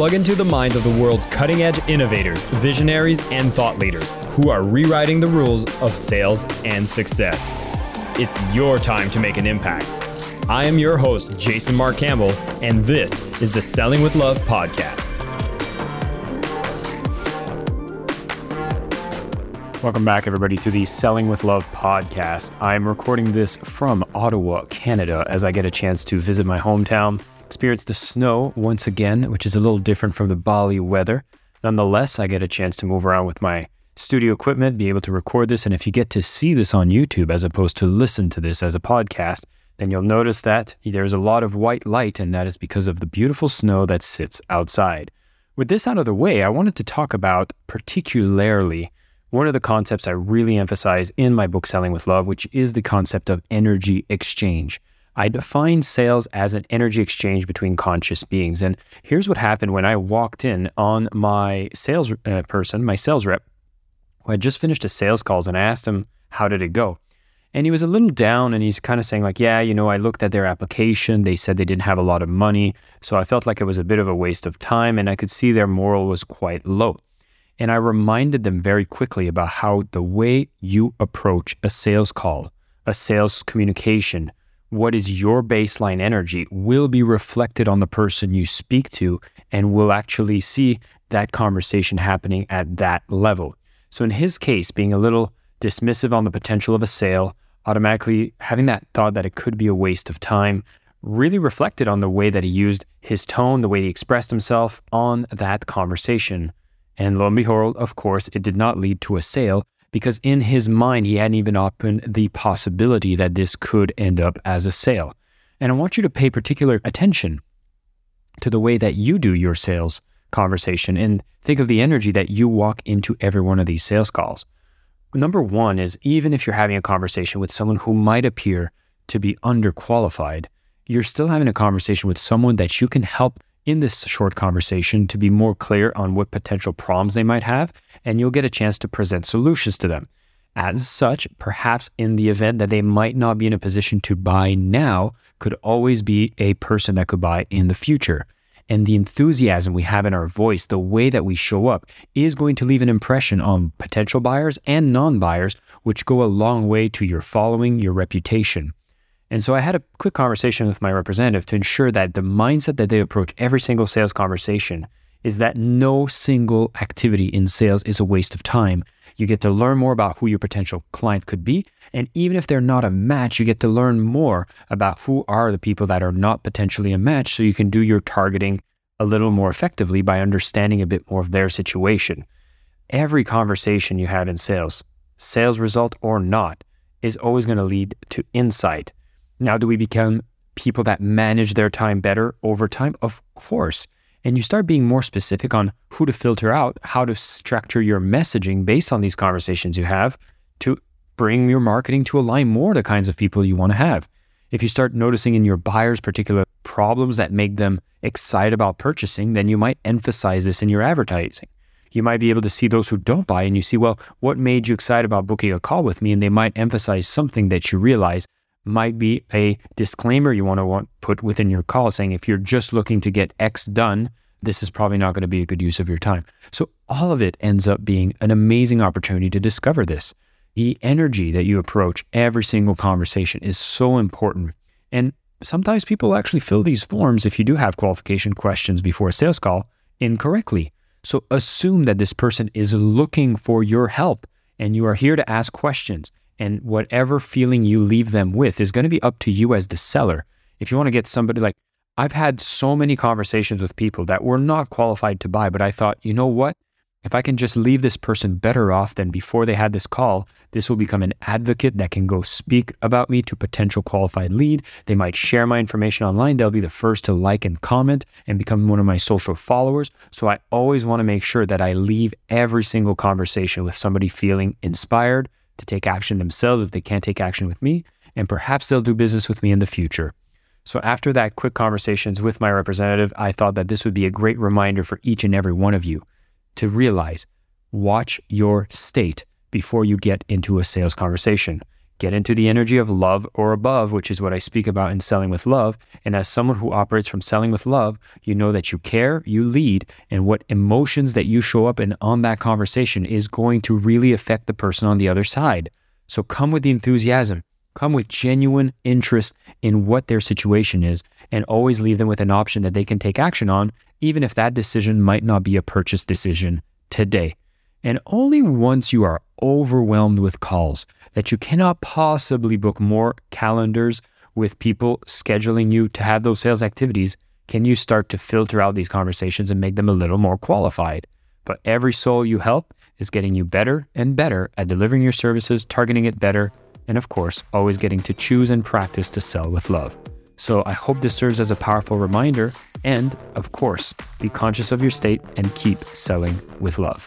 plug into the minds of the world's cutting edge innovators, visionaries, and thought leaders who are rewriting the rules of sales and success. It's your time to make an impact. I am your host, Jason Mark Campbell, and this is the Selling with Love podcast. Welcome back, everybody, to the Selling with Love podcast. I'm recording this from Ottawa, Canada, as I get a chance to visit my hometown, experience the snow once again, which is a little different from the Bali weather. Nonetheless, I get a chance to move around with my studio equipment, be able to record this. And if you get to see this on YouTube as opposed to listen to this as a podcast, then you'll notice that there's a lot of white light, and that is because of the beautiful snow that sits outside. With this out of the way, I wanted to talk about particularly one of the concepts I really emphasize in my book, Selling with Love, which is the concept of energy exchange. I define sales as an energy exchange between conscious beings. And here's what happened when I walked in on my sales uh, person, my sales rep, who had just finished a sales calls, and I asked him, How did it go? And he was a little down and he's kind of saying, like, yeah, you know, I looked at their application. They said they didn't have a lot of money. So I felt like it was a bit of a waste of time. And I could see their moral was quite low. And I reminded them very quickly about how the way you approach a sales call, a sales communication, what is your baseline energy will be reflected on the person you speak to and will actually see that conversation happening at that level. So, in his case, being a little dismissive on the potential of a sale, automatically having that thought that it could be a waste of time, really reflected on the way that he used his tone, the way he expressed himself on that conversation. And lo and behold, of course, it did not lead to a sale because in his mind, he hadn't even opened the possibility that this could end up as a sale. And I want you to pay particular attention to the way that you do your sales conversation and think of the energy that you walk into every one of these sales calls. Number one is even if you're having a conversation with someone who might appear to be underqualified, you're still having a conversation with someone that you can help in this short conversation to be more clear on what potential problems they might have, and you'll get a chance to present solutions to them. As such, perhaps in the event that they might not be in a position to buy now, could always be a person that could buy in the future. And the enthusiasm we have in our voice, the way that we show up, is going to leave an impression on potential buyers and non buyers, which go a long way to your following, your reputation. And so I had a quick conversation with my representative to ensure that the mindset that they approach every single sales conversation is that no single activity in sales is a waste of time. You get to learn more about who your potential client could be. And even if they're not a match, you get to learn more about who are the people that are not potentially a match so you can do your targeting a little more effectively by understanding a bit more of their situation. Every conversation you have in sales, sales result or not, is always going to lead to insight now, do we become people that manage their time better over time? Of course. And you start being more specific on who to filter out, how to structure your messaging based on these conversations you have to bring your marketing to align more the kinds of people you want to have. If you start noticing in your buyers particular problems that make them excited about purchasing, then you might emphasize this in your advertising. You might be able to see those who don't buy and you see, well, what made you excited about booking a call with me? And they might emphasize something that you realize might be a disclaimer you want to want put within your call saying if you're just looking to get X done, this is probably not going to be a good use of your time. So all of it ends up being an amazing opportunity to discover this. The energy that you approach every single conversation is so important. And sometimes people actually fill these forms if you do have qualification questions before a sales call incorrectly. So assume that this person is looking for your help and you are here to ask questions. And whatever feeling you leave them with is going to be up to you as the seller. If you want to get somebody like, I've had so many conversations with people that were not qualified to buy, but I thought, you know what? If I can just leave this person better off than before they had this call, this will become an advocate that can go speak about me to potential qualified lead. They might share my information online. They'll be the first to like and comment and become one of my social followers. So I always want to make sure that I leave every single conversation with somebody feeling inspired, to take action themselves if they can't take action with me, and perhaps they'll do business with me in the future. So, after that quick conversations with my representative, I thought that this would be a great reminder for each and every one of you to realize watch your state before you get into a sales conversation. Get into the energy of love or above, which is what I speak about in Selling with Love. And as someone who operates from Selling with Love, you know that you care, you lead, and what emotions that you show up in on that conversation is going to really affect the person on the other side. So come with the enthusiasm, come with genuine interest in what their situation is, and always leave them with an option that they can take action on, even if that decision might not be a purchase decision today. And only once you are overwhelmed with calls that you cannot possibly book more calendars with people scheduling you to have those sales activities can you start to filter out these conversations and make them a little more qualified. But every soul you help is getting you better and better at delivering your services, targeting it better, and of course, always getting to choose and practice to sell with love. So I hope this serves as a powerful reminder. And of course, be conscious of your state and keep selling with love.